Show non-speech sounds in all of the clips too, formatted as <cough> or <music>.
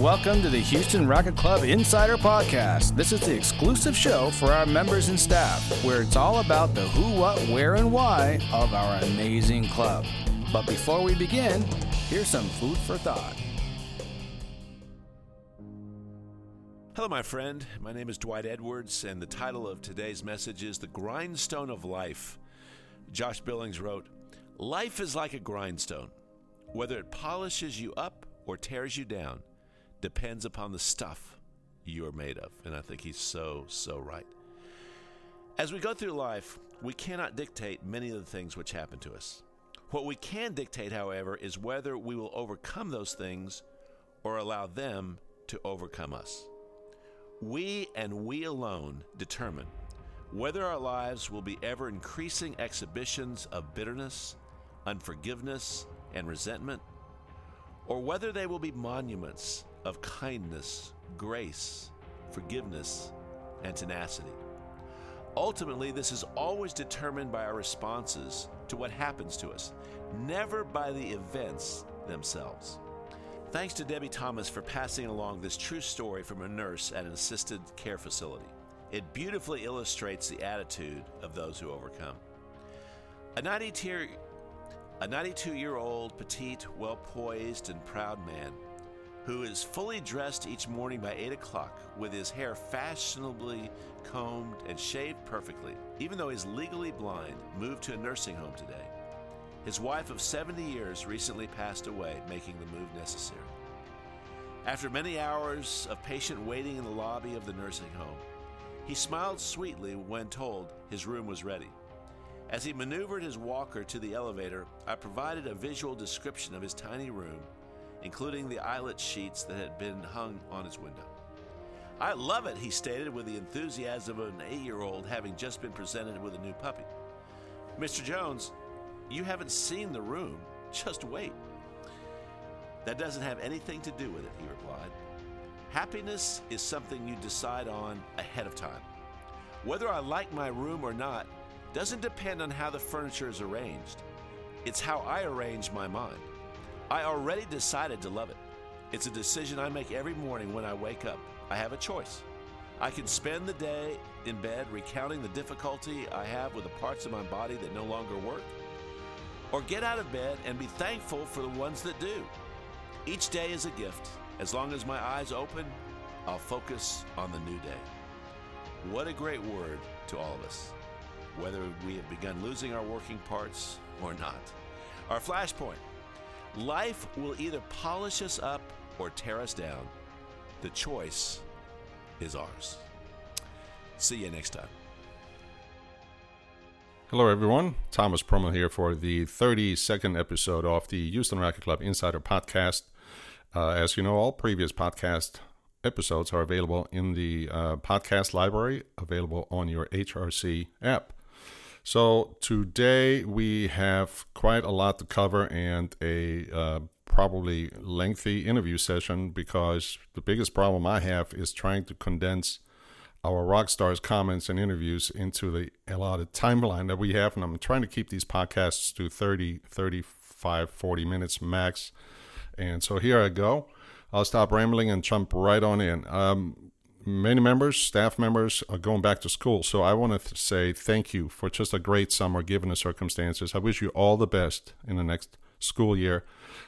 welcome to the Houston Racquet Club Insider Podcast. This is the exclusive show for our members and staff, where it's all about the who, what, where, and why of our amazing club. But before we begin, here's some food for thought. Hello, my friend. My name is Dwight Edwards, and the title of today's message is The Grindstone of Life. Josh Billings wrote, Life is like a grindstone. Whether it polishes you up or tears you down depends upon the stuff you are made of. And I think he's so, so right. As we go through life, we cannot dictate many of the things which happen to us. What we can dictate, however, is whether we will overcome those things or allow them to overcome us. We and we alone determine whether our lives will be ever increasing exhibitions of bitterness, unforgiveness, and resentment, or whether they will be monuments of kindness, grace, forgiveness, and tenacity. Ultimately, this is always determined by our responses to what happens to us, never by the events themselves. Thanks to Debbie Thomas for passing along this true story from a nurse at an assisted care facility. It beautifully illustrates the attitude of those who overcome. A 92 year old, petite, well poised, and proud man who is fully dressed each morning by 8 o'clock with his hair fashionably combed and shaved perfectly, even though he's legally blind, moved to a nursing home today. His wife of 70 years recently passed away, making the move necessary. After many hours of patient waiting in the lobby of the nursing home, he smiled sweetly when told his room was ready. As he maneuvered his walker to the elevator, I provided a visual description of his tiny room including the eyelet sheets that had been hung on his window. I love it, he stated with the enthusiasm of an eight year old having just been presented with a new puppy. Mr. Jones, you haven't seen the room. Just wait. That doesn't have anything to do with it, he replied. Happiness is something you decide on ahead of time. Whether I like my room or not doesn't depend on how the furniture is arranged, it's how I arrange my mind. I already decided to love it. It's a decision I make every morning when I wake up. I have a choice. I can spend the day in bed recounting the difficulty I have with the parts of my body that no longer work, or get out of bed and be thankful for the ones that do. Each day is a gift. As long as my eyes open, I'll focus on the new day. What a great word to all of us, whether we have begun losing our working parts or not. Our flashpoint Life will either polish us up or tear us down. The choice is ours. See you next time. Hello, everyone. Thomas Promo here for the 32nd episode of the Houston Racquet Club Insider Podcast. Uh, as you know, all previous podcast episodes are available in the uh, podcast library, available on your HRC app. So today we have quite a lot to cover and a uh, probably lengthy interview session because the biggest problem I have is trying to condense our rock stars comments and interviews into the allotted timeline that we have. And i'm trying to keep these podcasts to 30 35 40 minutes max. And so here i go. I'll stop rambling and jump right on in. Um, many members, staff members are going back to school. So I want to say thank you for just a great summer given the circumstances. I wish you all the best in the next school year.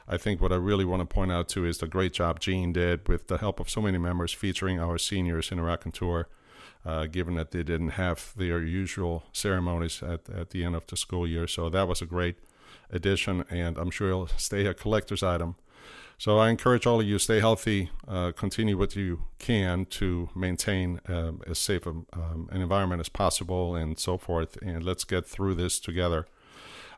I think what I really want to point out too is the great job Gene did with the help of so many members featuring our seniors in a Tour, uh, given that they didn't have their usual ceremonies at, at the end of the school year. So that was a great addition, and I'm sure it'll stay a collector's item so I encourage all of you stay healthy, uh, continue what you can to maintain um, as safe a, um, an environment as possible, and so forth. And let's get through this together.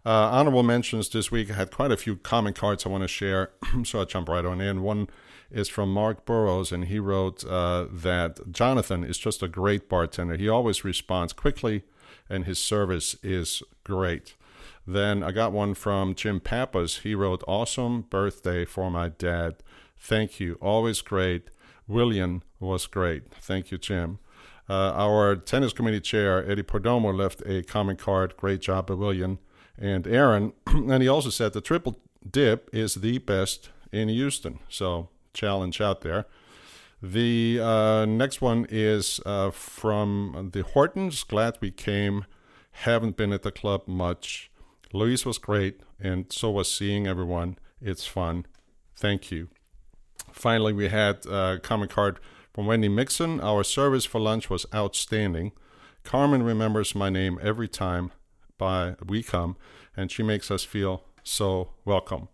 Uh, honorable mentions this week. I had quite a few comment cards I want to share, <clears throat> so I'll jump right on in. One is from Mark Burrows, and he wrote uh, that Jonathan is just a great bartender. He always responds quickly, and his service is great. Then I got one from Jim Pappas. He wrote, Awesome birthday for my dad. Thank you. Always great. William was great. Thank you, Jim. Uh, our tennis committee chair, Eddie Perdomo, left a comment card. Great job, William. And Aaron, <clears throat> and he also said the triple dip is the best in Houston. So challenge out there. The uh, next one is uh, from the Hortons. Glad we came. Haven't been at the club much. Luis was great, and so was seeing everyone. It's fun. Thank you. Finally, we had a comment card from Wendy Mixon. Our service for lunch was outstanding. Carmen remembers my name every time by we come, and she makes us feel so welcome.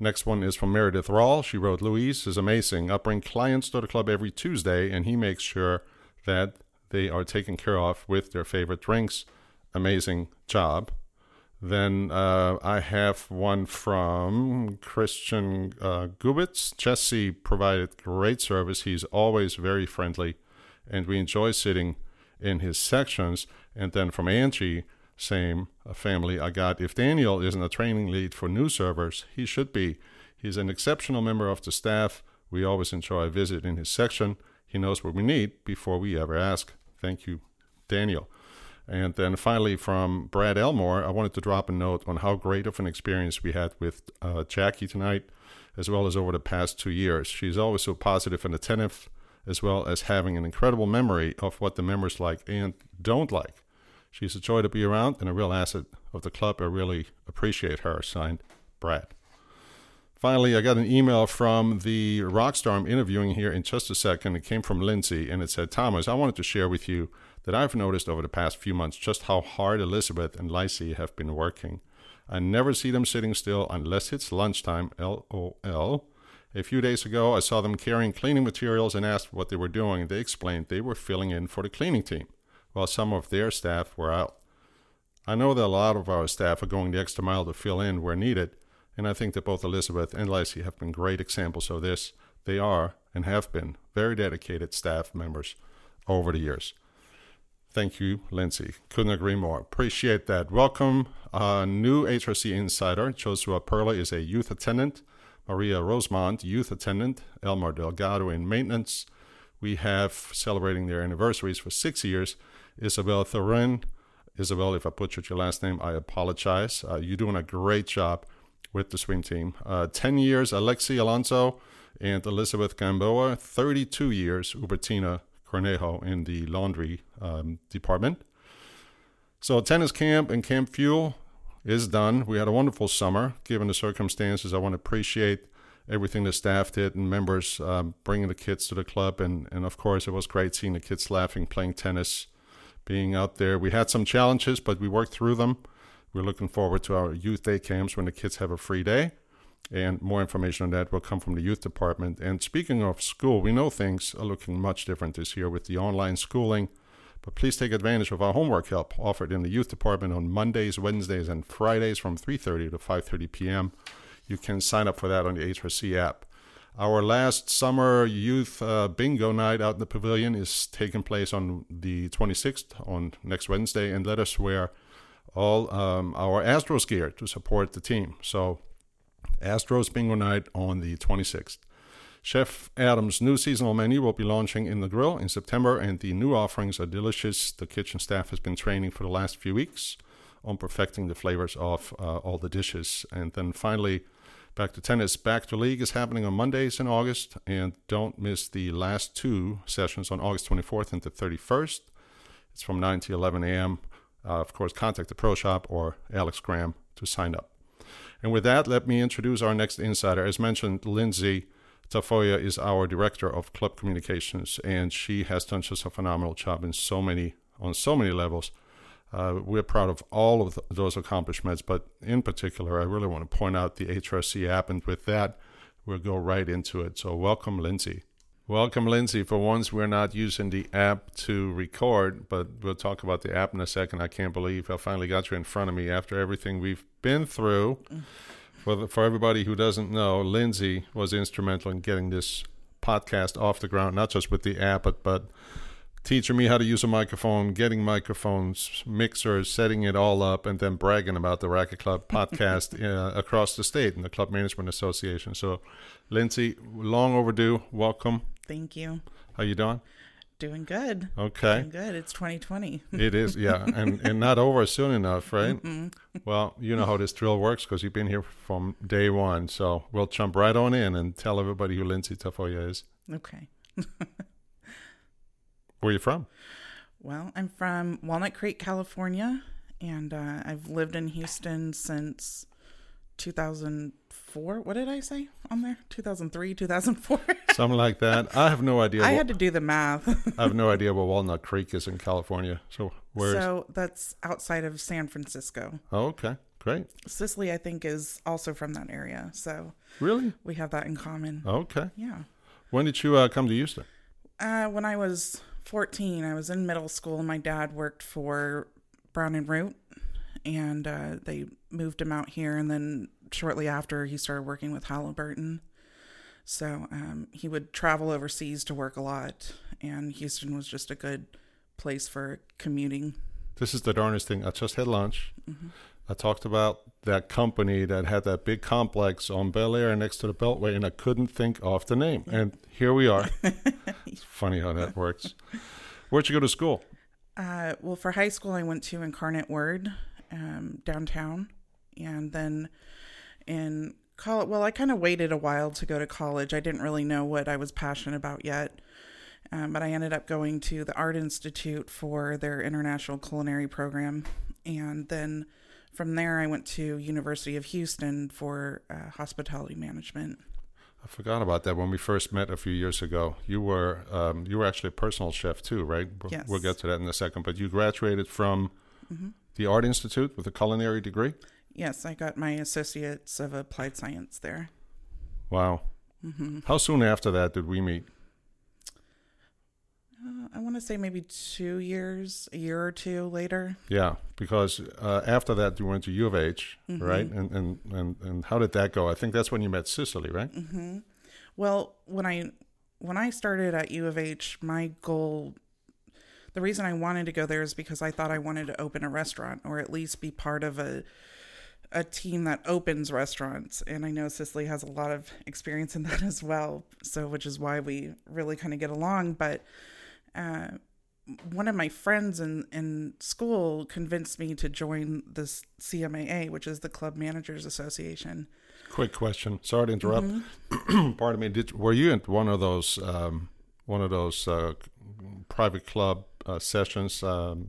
Next one is from Meredith Rawl. She wrote, Luis is amazing. I bring clients to the club every Tuesday, and he makes sure that they are taken care of with their favorite drinks. Amazing job. Then uh, I have one from Christian uh, Gubitz. Jesse provided great service. He's always very friendly, and we enjoy sitting in his sections. And then from Angie, same family, I got if Daniel isn't a training lead for new servers, he should be. He's an exceptional member of the staff. We always enjoy a visit in his section. He knows what we need before we ever ask. Thank you, Daniel. And then finally, from Brad Elmore, I wanted to drop a note on how great of an experience we had with uh, Jackie tonight, as well as over the past two years. She's always so positive and attentive, as well as having an incredible memory of what the members like and don't like. She's a joy to be around and a real asset of the club. I really appreciate her. Signed, Brad. Finally, I got an email from the Rockstar I'm interviewing here in just a second. It came from Lindsey, and it said, Thomas, I wanted to share with you that I've noticed over the past few months just how hard Elizabeth and Lacey have been working. I never see them sitting still unless it's lunchtime, LOL. A few days ago, I saw them carrying cleaning materials and asked what they were doing. They explained they were filling in for the cleaning team, while some of their staff were out. I know that a lot of our staff are going the extra mile to fill in where needed, and I think that both Elizabeth and Lacey have been great examples of this. They are, and have been, very dedicated staff members over the years. Thank you, Lindsey. Couldn't agree more. Appreciate that. Welcome, uh, new HRC insider. Joshua Perla is a youth attendant. Maria Rosemont, youth attendant. Elmar Delgado in maintenance. We have celebrating their anniversaries for six years. Isabel Thorin. Isabel, if I butchered your last name, I apologize. Uh, you're doing a great job with the swim team. Uh, 10 years, Alexi Alonso and Elizabeth Gamboa. 32 years, Ubertina Cornejo in the laundry um, department. So, tennis camp and Camp Fuel is done. We had a wonderful summer. Given the circumstances, I want to appreciate everything the staff did and members um, bringing the kids to the club. And, and of course, it was great seeing the kids laughing, playing tennis, being out there. We had some challenges, but we worked through them. We're looking forward to our youth day camps when the kids have a free day. And more information on that will come from the youth department. And speaking of school, we know things are looking much different this year with the online schooling. But please take advantage of our homework help offered in the youth department on Mondays, Wednesdays, and Fridays from 3:30 to 5:30 p.m. You can sign up for that on the HRC app. Our last summer youth uh, bingo night out in the pavilion is taking place on the 26th on next Wednesday, and let us wear all um, our Astros gear to support the team. So Astros Bingo Night on the 26th. Chef Adam's new seasonal menu will be launching in the grill in September, and the new offerings are delicious. The kitchen staff has been training for the last few weeks on perfecting the flavors of uh, all the dishes. And then finally, back to tennis. Back to League is happening on Mondays in August, and don't miss the last two sessions on August 24th and the 31st. It's from 9 to 11 a.m. Uh, of course, contact the Pro Shop or Alex Graham to sign up. And with that, let me introduce our next insider. As mentioned, Lindsey Tafolla is our director of club communications, and she has done just a phenomenal job in so many on so many levels. Uh, we're proud of all of those accomplishments, but in particular, I really want to point out the HRC app. And with that, we'll go right into it. So, welcome, Lindsey. Welcome, Lindsey. For once, we're not using the app to record, but we'll talk about the app in a second. I can't believe I finally got you in front of me after everything we've been through. For, the, for everybody who doesn't know, Lindsey was instrumental in getting this podcast off the ground, not just with the app, but, but teaching me how to use a microphone, getting microphones, mixers, setting it all up, and then bragging about the Racquet Club <laughs> podcast uh, across the state and the Club Management Association. So, Lindsey, long overdue. Welcome. Thank you. How you doing? Doing good. Okay. Doing good. It's 2020. <laughs> It is, yeah, and and not over soon enough, right? Well, you know how this drill works because you've been here from day one. So we'll jump right on in and tell everybody who Lindsey Tafolla is. Okay. Where are you from? Well, I'm from Walnut Creek, California, and uh, I've lived in Houston since 2004. What did I say on there? 2003, 2004. <laughs> Something like that. I have no idea. I what- had to do the math. I have no <laughs> idea where Walnut Creek is in California. So where's? so that's outside of San Francisco. oh, okay, great. Cicely, I think, is also from that area. So Really? we have that in common. Okay. Yeah. When did you uh, come to Houston? Uh, when I was 14, I was in middle school. and My dad worked for Brown and Root, and uh, they moved him out here. And then shortly after, he started working with Halliburton. So um, he would travel overseas to work a lot, and Houston was just a good place for commuting. This is the darnest thing. I just had lunch. Mm-hmm. I talked about that company that had that big complex on Bellaire next to the Beltway, and I couldn't think of the name. And here we are. <laughs> it's funny how that works. Where'd you go to school? Uh, well, for high school, I went to Incarnate Word um, downtown, and then in college, well, I kind of waited a while to go to college. I didn't really know what I was passionate about yet, um, but I ended up going to the Art Institute for their international culinary program, and then from there, I went to University of Houston for uh, hospitality management. I forgot about that when we first met a few years ago. You were um, you were actually a personal chef too, right? We'll, Yes. we'll get to that in a second. But you graduated from the Art Institute with a culinary degree. Yes, I got my Associates of Applied Science there. Wow. How soon after that did we meet? Uh, I want to say maybe two years, a year or two later. Yeah, because uh, after that you went to U of H, right? And, and and and how did that go? I think that's when you met Cicely, right? Mm-hmm. Well, when I when I started at U of H, my goal, the reason I wanted to go there is because I thought I wanted to open a restaurant or at least be part of a a team that opens restaurants. And I know Cicely has a lot of experience in <laughs> that as well. So, which is why we really kind of get along. But uh, one of my friends in, in school convinced me to join this CMAA, which is the Club Managers Association. Quick question. Sorry to interrupt. Mm-hmm. <clears throat> Pardon me. Did were you in one of those um, one of those uh, private club uh, sessions? Um,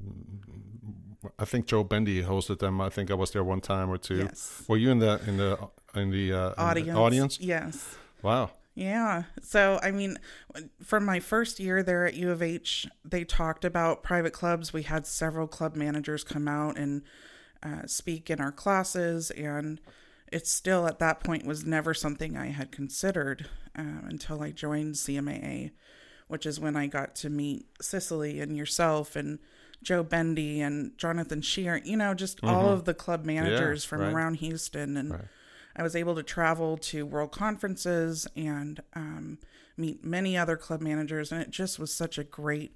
I think Joe Bendy hosted them. I think I was there one time or two. Yes. Were you in the in the in the, uh, in the Audience. audience? Yes. Wow. Yeah. So, I mean, from my first year there at U of H, they talked about private clubs. We had several club managers come out and uh, speak in our classes, and it still at that point was never something I had considered um, until I joined CMAA, which is when I got to meet Cicely and yourself and Joe Bendy and Jonathan Shear, you know, just all of the club managers from right. around Houston. And Right. I was able to travel to world conferences and um, meet many other club managers, and it just was such a great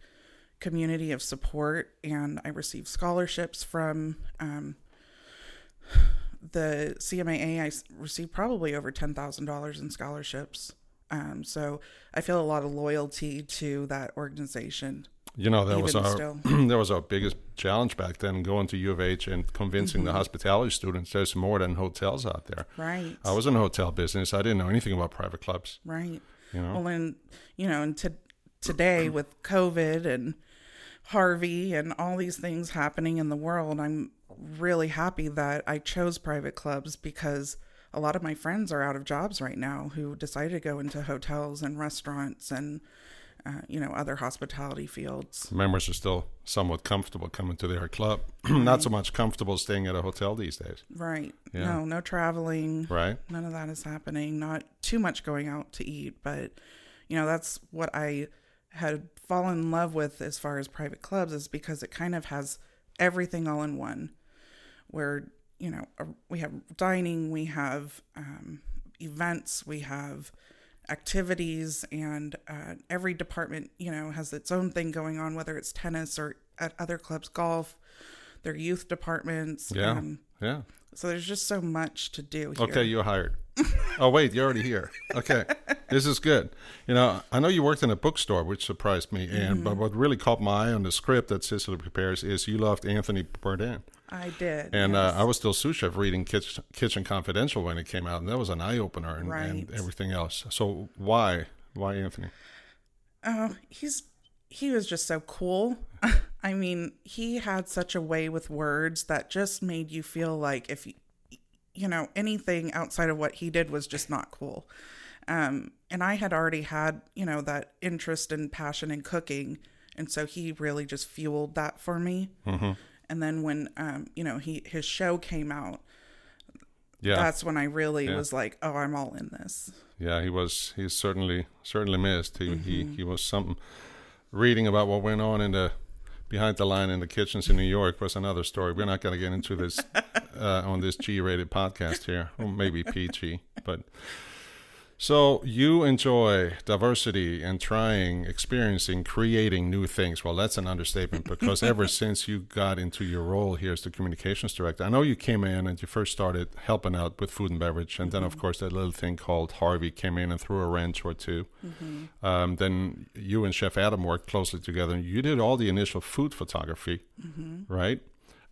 community of support. And I received scholarships from um, the CMAA. I received probably over ten thousand dollars in scholarships. Um, so I feel a lot of loyalty to that organization. You know that was our <clears throat> that was our biggest challenge back then, going to U of H and convincing Mm-hmm. the hospitality students there's more than hotels out there. Right. I was in the hotel business. I didn't know anything about private clubs. Right. You know. Well, and you know, and to, today with COVID and Harvey and all these things happening in the world, I'm really happy that I chose private clubs because a lot of my friends are out of jobs right now who decided to go into hotels and restaurants and uh, you know other hospitality fields. members are still somewhat comfortable coming to their club. <clears throat> Not so much comfortable staying at a hotel these days, Right. Yeah. No, no traveling. right? none of that is happening not too much going out to eat but you know that's what i had fallen in love with as far as private clubs is because it kind of has everything all in one where you know uh, we have dining we have um, events we have activities and uh, every department you know has its own thing going on whether it's tennis or at other clubs golf their youth departments Yeah, um, yeah. so there's just so much to do here Okay, you're hired. <laughs> oh wait, you're already here. Okay, this is good. You know, I know you worked in a bookstore, which surprised me. And but what really caught my eye on the script that Cicely prepares is you loved Anthony Bourdain. I did. And yes. uh, I was still sous chef reading Kitchen, Kitchen Confidential when it came out, and that was an eye opener and, and everything else. So why, why Anthony? Oh, he's he was just so cool. <laughs> I mean, he had such a way with words that just made you feel like if you, you know anything outside of what he did was just not cool. Um, and I had already had you know that interest and passion in cooking, and so he really just fueled that for me. Mm-hmm. And then when um, you know he his show came out, Yeah, that's when I really Yeah. was like, oh, I'm all in this. yeah, he was. He's certainly certainly missed. He he Mm-hmm. he was something. Reading about what went on in the behind the line in the kitchens in New York was another story. We're not going to get into this <laughs> uh, on this G-rated podcast here, or maybe PG, but. So you enjoy diversity and trying, experiencing, creating new things. Well, that's an understatement because ever <laughs> since you got into your role here as the communications director, I know you came in and you first started helping out with food and beverage, and then of mm-hmm. course that little thing called Harvey came in and threw a wrench or 2 mm-hmm. Um, then you and Chef Adam worked closely together. You did all the initial food photography, mm-hmm. right?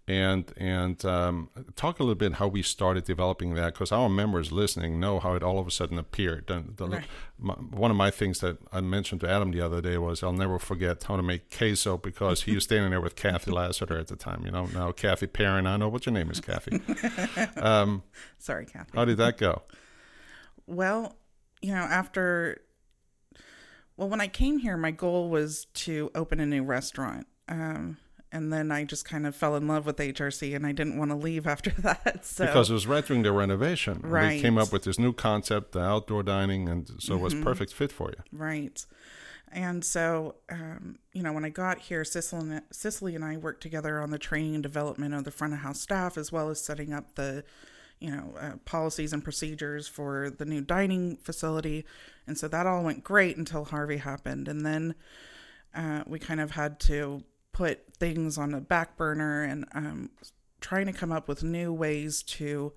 And and um, talk a little bit how we started developing that because our members listening know how it all of a sudden appeared. The, the, Right. my, one of my things that I mentioned to Adam the other day was I'll never forget how to make queso because he was <laughs> standing there with Kathy Lassiter at the time. You know now Kathy Perrin. I know what your name is, Kathy. <laughs> Sorry, Kathy. How did that go? Well, you know, after well, when I came here, my goal was to open a new restaurant. Um, and then I just kind of fell in love with HRC and I didn't want to leave after <laughs> that. So Because it was right during the renovation. They Right. came up with this new concept, the outdoor dining, and so it was perfect fit for you. Right. And so, um, you know, when I got here, Cicely and, Cicely and I worked together on the training and development of the front of house staff, as well as setting up the, you know, uh, policies and procedures for the new dining facility. And so that all went great until Harvey happened. And then uh, we kind of had to put things on the back burner and um, trying to come up with new ways to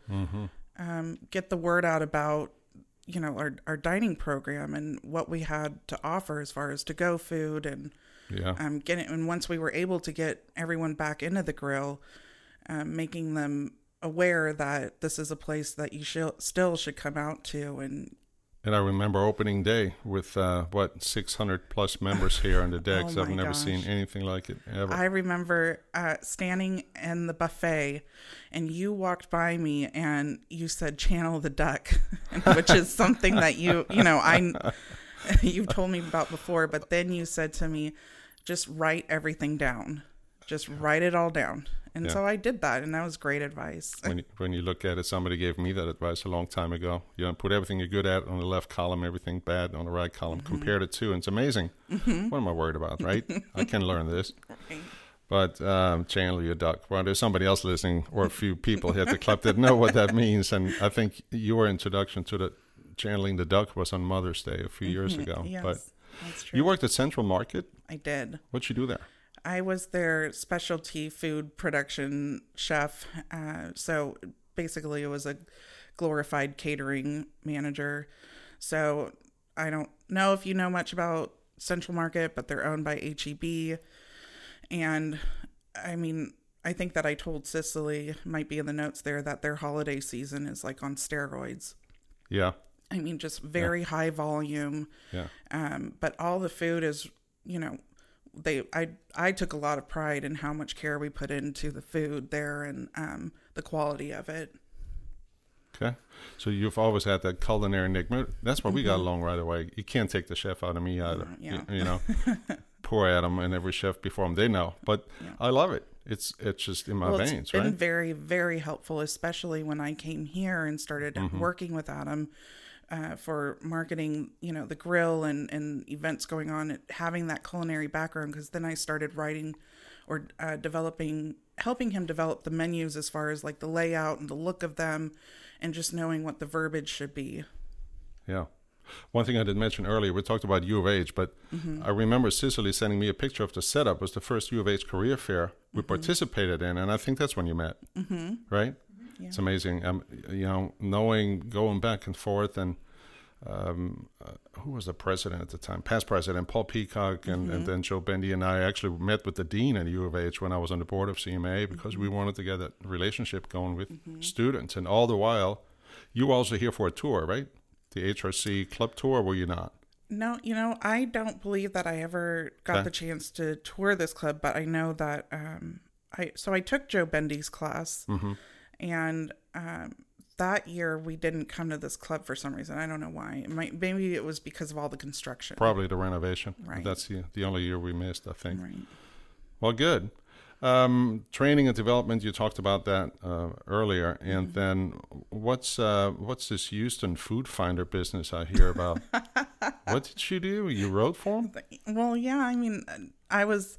um, get the word out about you know our, our dining program and what we had to offer as far as to go food and Yeah. um, getting and once we were able to get everyone back into the grill um, making them aware that this is a place that you shall, still should come out to and And I remember opening day with uh, what 600 plus members <laughs> here on the decks. Oh I've never gosh. seen anything like it ever. I remember uh, standing in the buffet, and you walked by me and you said "channel the duck," <laughs> which is something that you you know I <laughs> you've told me about before. But then you said to me, "Just write everything down. Just write it all down." And Yeah. so I did that, and that was great advice. when you, when you look at it, somebody gave me that advice a long time ago. You know, put everything you're good at on the left column, everything bad on the right column. Mm-hmm. Compare the two, and it's amazing. What am I worried about, right? I can learn this. <laughs> But um, channel your duck. Well, there's somebody else listening, or a few people here at the club that know what that means. And I think your introduction to the channeling the duck was on Mother's Day a few years ago. yes, But that's true. you worked at Central Market. I did. What'd you do there? I was their specialty food production chef. Uh, so basically, it was a glorified catering manager. So I don't know if you know much about Central Market, but they're owned by HEB. And I mean, I think that I told Cicely, might be in the notes there, that their holiday season is like on steroids. Yeah, I mean, just very high volume yeah. um, but all the food is you know they i i took a lot of pride in how much care we put into the food there and um, the quality of it Okay. So you've always had that culinary enigma. That's why we Mm-hmm. got along right away. You can't take the chef out of me either. Yeah. You, you know, <laughs> poor Adam and every chef before him, they know. But I love it. It's it's just in my well veins, it's been right? very very helpful especially when i came here and started Mm-hmm. working with adam uh, for marketing you know the grill and and events going on having that culinary background because then i started writing or uh, developing helping him develop the menus as far as like the layout and the look of them and just knowing what the verbiage should be Yeah. One thing I didn't mention earlier, we talked about U of H, but Mm-hmm. I remember Cicely sending me a picture of the setup. It was the first U of H career fair we Mm-hmm. participated in, and I think that's when you met, mm-hmm. right? It's amazing. Um, you know, knowing, going back and forth, and um, uh, who was the president at the time? Past president Paul Peacock, and, and then Joe Bendy and I actually met with the dean at U of H when I was on the board of CMA because we wanted to get that relationship going with students. And all the while, you were also here for a tour, right? The HRC club tour, were you not? No, you know, I don't believe that I ever got Okay. the chance to tour this club, but I know that um I so I took Joe Bendy's class and um that year we didn't come to this club for some reason. I don't know why. It might maybe it was because of all the construction. Probably the renovation. Right. That's the, the only year we missed, I think. Right. Well, good. Um, training and development. You talked about that uh, earlier, and then what's uh, what's this Houston Food Finder business I hear about? <laughs> what did you do? You wrote for him? Well, yeah, I mean, I was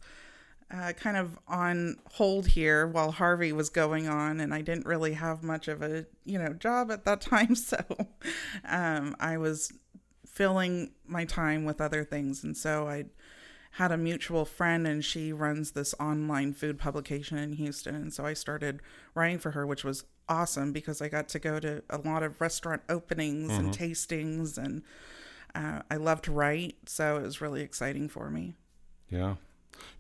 uh, kind of on hold here while Harvey was going on, and I didn't really have much of a you know job at that <laughs> time, so um, I was filling my time with other things, and so I had a mutual friend, and she runs this online food publication in Houston, and so I started writing for her, which was awesome because I got to go to a lot of restaurant openings and tastings and. Uh, I love to write, so it was really exciting for me. Yeah.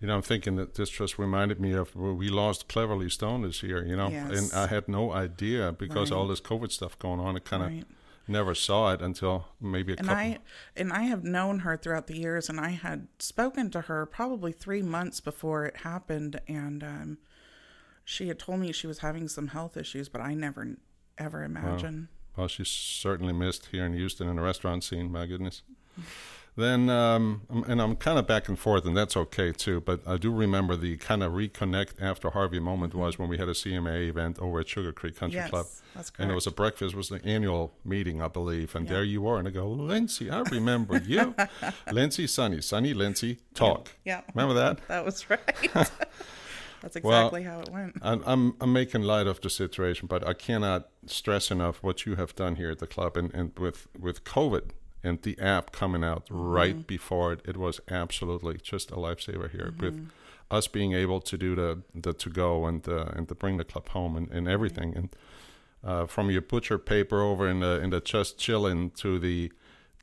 You know, I'm thinking that this just reminded me of well, we lost Cleverley Stone this year. You know, Yes. and I had no idea because all this COVID stuff going on. I kind of Right. never saw it until maybe a couple And couple. I and I have known her throughout the years, and I had spoken to her probably three months before it happened, and um, she had told me she was having some health issues, but I never ever imagined. Well, she's certainly missed here in Houston in the restaurant scene. My goodness. Then, um, and I'm kind of back and forth, and that's okay too. But I do remember the kind of reconnect after Harvey moment was when we had a CMA event over at Sugar Creek Country Yes, Club, that's and it was a breakfast. It was the annual meeting, I believe, and Yeah. there you are, and I go, Lindsey, I remember you, <laughs> Lindsey, Sunny, Sunny, Lindsey, talk. Yeah. remember that? <laughs> That was right. <laughs> That's Well, exactly how it went. I'm, I'm I'm making light of the situation, but I cannot stress enough what you have done here at the club, and, and with with COVID and the app coming out right before it, it was absolutely just a lifesaver here. With us being able to do the the to go and uh, and to bring the club home and, and everything, and uh, from your butcher paper over in the in the just chilling to the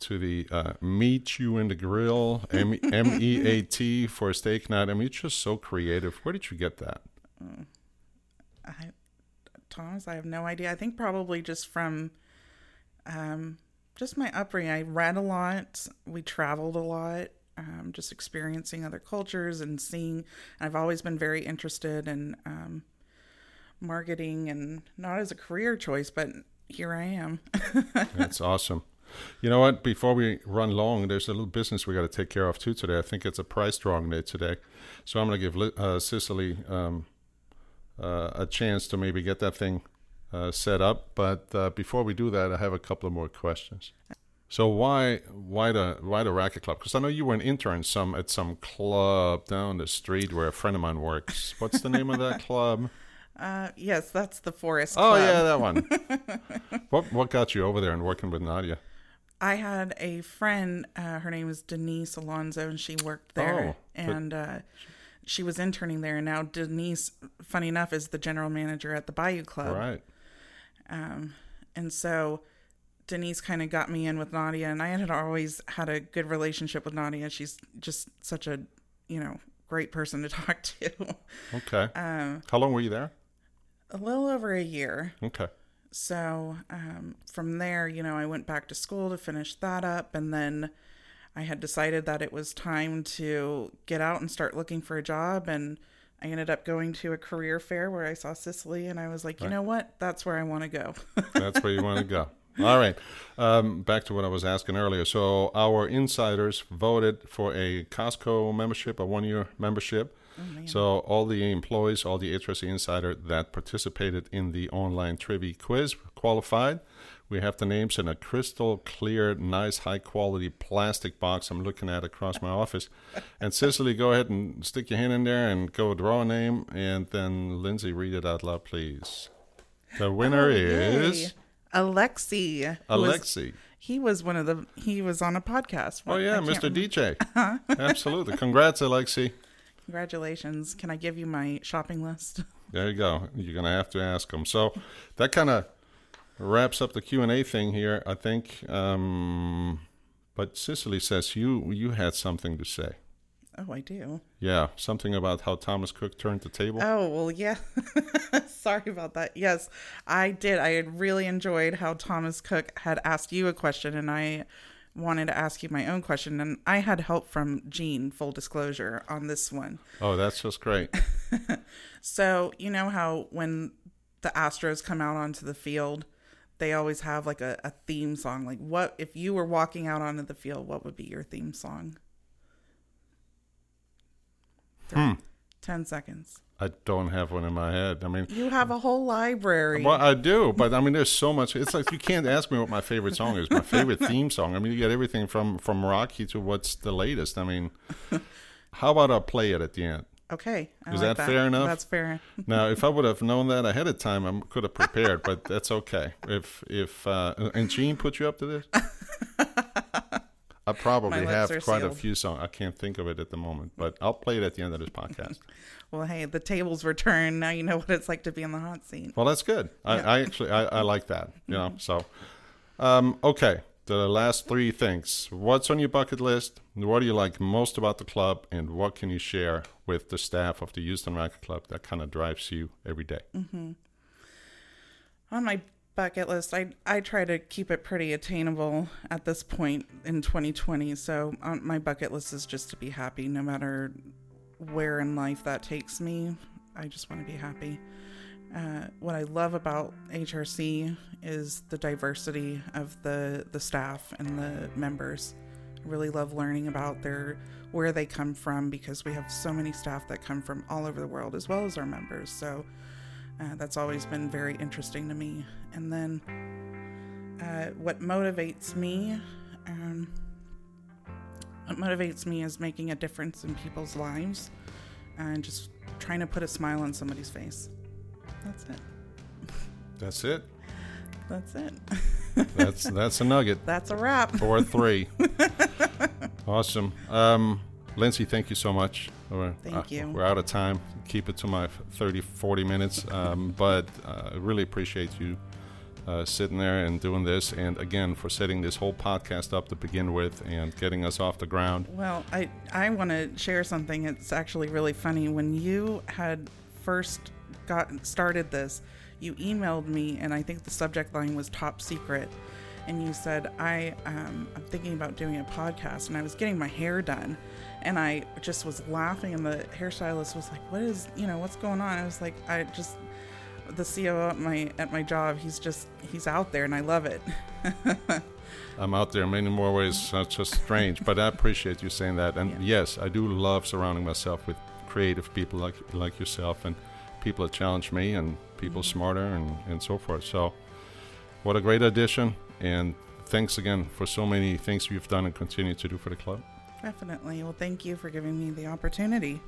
to the uh, meet you in the grill M M E A T <laughs> for a steak night. I mean, it's just so creative. Where did you get that? I, Thomas, I have no idea. I think probably just from, um, just my upbringing. I read a lot. We traveled a lot. Um, just experiencing other cultures and seeing. I've always been very interested in um, marketing, and not as a career choice, but here I am. <laughs> That's awesome. You know what? Before we run long, there's a little business we got to take care of too today. I think it's a price drawing day today, so I'm going to give uh, Cicely um, uh, a chance to maybe get that thing uh, set up. But uh, before we do that, I have a couple of more questions. So why why the why the racket club? Because I know you were an intern some at some club down the street where a friend of mine works. What's the name of that club? <laughs> Uh, yes, that's the Forest Club. Oh yeah, that one. <laughs> what what got you over there and working with Nadia? I had a friend. Uh, her name is Denise Alonso, and she worked there. Oh, and uh, she was interning there. And now Denise, funny enough, is the general manager at the Bayou Club. Right. And so Denise kind of got me in with Nadia, and I had always had a good relationship with Nadia. She's just such a, you know, great person to <laughs> talk to. Okay. Um, How long were you there? a little over a year. Okay. So um, from there, you know, I went back to school to finish that up, and then I had decided that it was time to get out and start looking for a job. And I ended up going to a career fair where I saw Cicely, and I was like, you know what? That's where I want to go. <laughs> That's where you want to go. All right. Um, back to what I was asking earlier. So our insiders voted for a Costco membership, a one-year membership. so all the employees, all the HRC insider that participated in the online trivia quiz qualified. We have the names in a crystal clear, nice, high quality plastic box I'm looking at across my office. And Cicely, go ahead and stick your hand in there and go draw a name. And then Lindsey, read it out loud, please. The winner oh, is Yay. Alexi. was- Alexi. he was one of the. He was on a podcast. Oh yeah, Mr. remember. DJ. Absolutely. Congrats, Alexi. Congratulations! Can I give you my shopping list? There you go. You're gonna have to ask him. So that kind of wraps up the Q and A thing here. I think. Um, but Cicely says you you had something to say. Oh, I do. Yeah, something about how Thomas Cook turned the table. Oh, well, yeah. <laughs> Sorry about that. Yes, I did. I had really enjoyed how Thomas Cook had asked you a question, and I wanted to ask you my own question. And I had help from Jean. full disclosure, on this one. Oh, that's just great. <laughs> So, you know how when the Astros come out onto the field, they always have like a, a theme song. Like, what if you were walking out onto the field, what would be your theme song? Hmm. 10 seconds. I don't have one in my head. I mean, You have a whole library. well, I do, but I mean, there's so much. It's like you can't ask me what my favorite song is. My favorite <laughs> theme song. I mean, you get everything from from Rocky to what's the latest. I mean, how about I play it at the end? Okay. I Is like that fair enough? That's fair. <laughs> Now, if I would have known that ahead of time, I could have prepared. but that's okay. If if uh, and Gene put you up to this, I probably <laughs> have quite a few songs. I can't think of it at the moment, but I'll play it at the end of this podcast. <laughs> Well, hey, the tables were turned. Now you know what it's like to be in the hot seat. Well, that's good. I, I actually I, I like that. You know, so um, okay. The last three things. What's on your bucket list? What do you like most about the club? And what can you share with the staff of the Houston Racquet Club that kind of drives you every day? Mm-hmm. On my bucket list, I I try to keep it pretty attainable at this point in 2020. So on my bucket list is just to be happy, no matter where in life that takes me. I just want to be happy. Uh, what I love about HRC is the diversity of the the staff and the members. I really love learning about their where they come from because we have so many staff that come from all over the world as well as our members. So uh, that's always been very interesting to me. And then uh, what motivates me, um, what motivates me is making a difference in people's lives and just trying to put a smile on somebody's face. That's it. That's it. That's it. That's that's a nugget. <laughs> That's a wrap. Four three. <laughs> awesome. Um, Lindsey, thank you so much. We're, Thank uh, you. We're out of time. Keep it to my 30, 40 minutes. Um, but uh, I really appreciate you uh, sitting there and doing this. And again, for setting this whole podcast up to begin with and getting us off the ground. Well, I I want to share something. It's actually really funny. When you had first got started this, you emailed me, and I think the subject line was "top secret," and you said, "I um, I'm thinking about doing a podcast," and I was getting my hair done, and I just was laughing, and the hairstylist was like, "What is you know what's going on?" I was like, "I just." The CEO at my at my job, he's just he's out there, and I love it. <laughs> I'm out there in many more ways. That's just strange, but I appreciate you saying that. And Yeah. yes, I do love surrounding myself with creative people like like yourself and people that challenge me and people mm-hmm. smarter and, and so forth. So, what a great addition! And thanks again for so many things you've done and continue to do for the club. Definitely. Well, thank you for giving me the opportunity.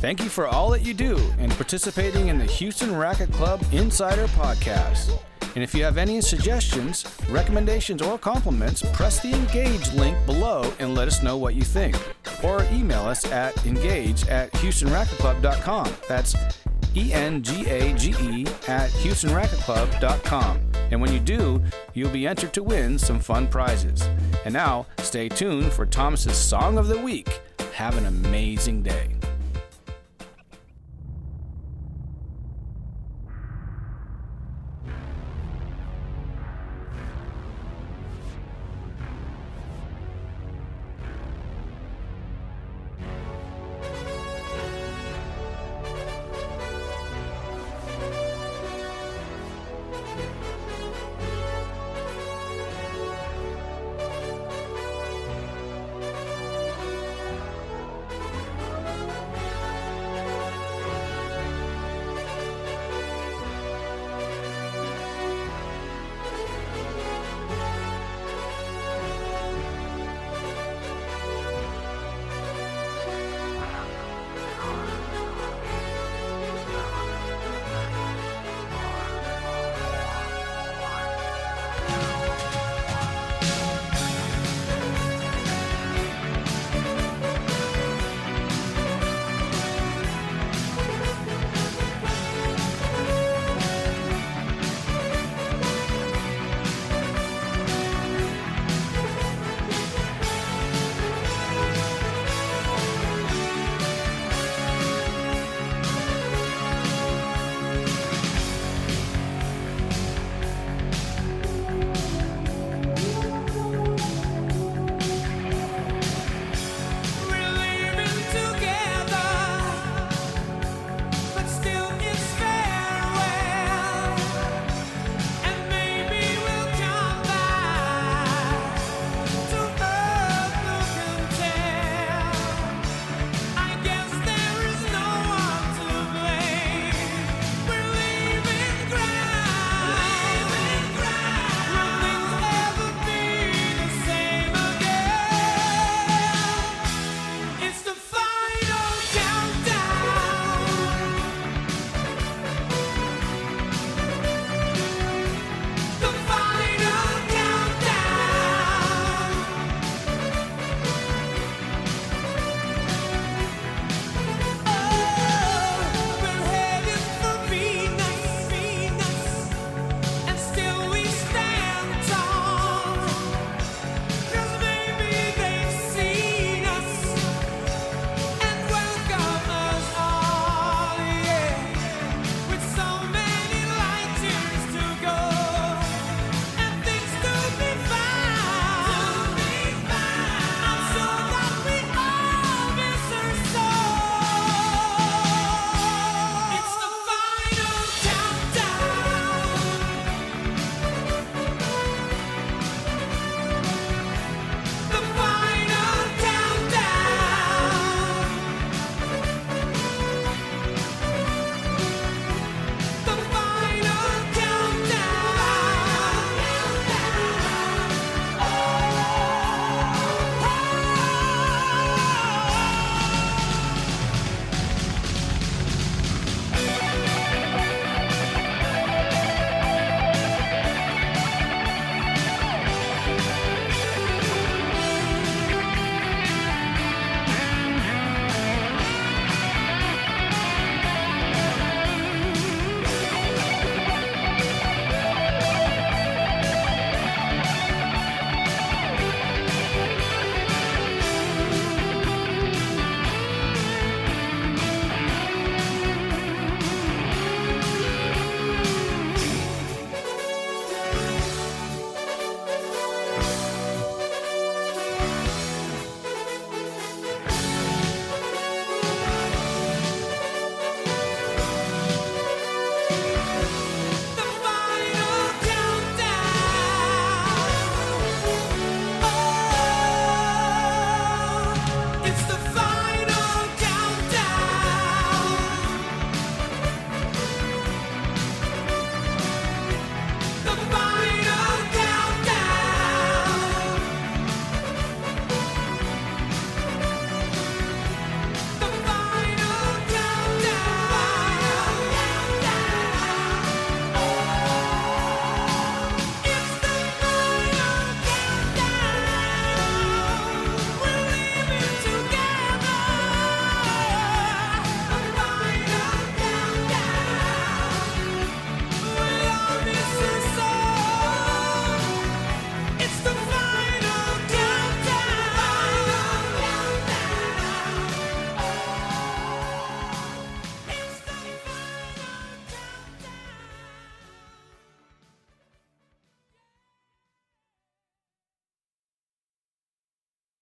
Thank you for all that you do and participating in the Houston Racquet Club Insider Podcast. And if you have any suggestions, recommendations, or compliments, press the engage link below and let us know what you think. Or email us at engage at houstonracquetclub.com. That's E N G A G E at houstonracquetclub.com. And when you do, you'll be entered to win some fun prizes. And now, stay tuned for Thomas's Song of the Week. Have an amazing day.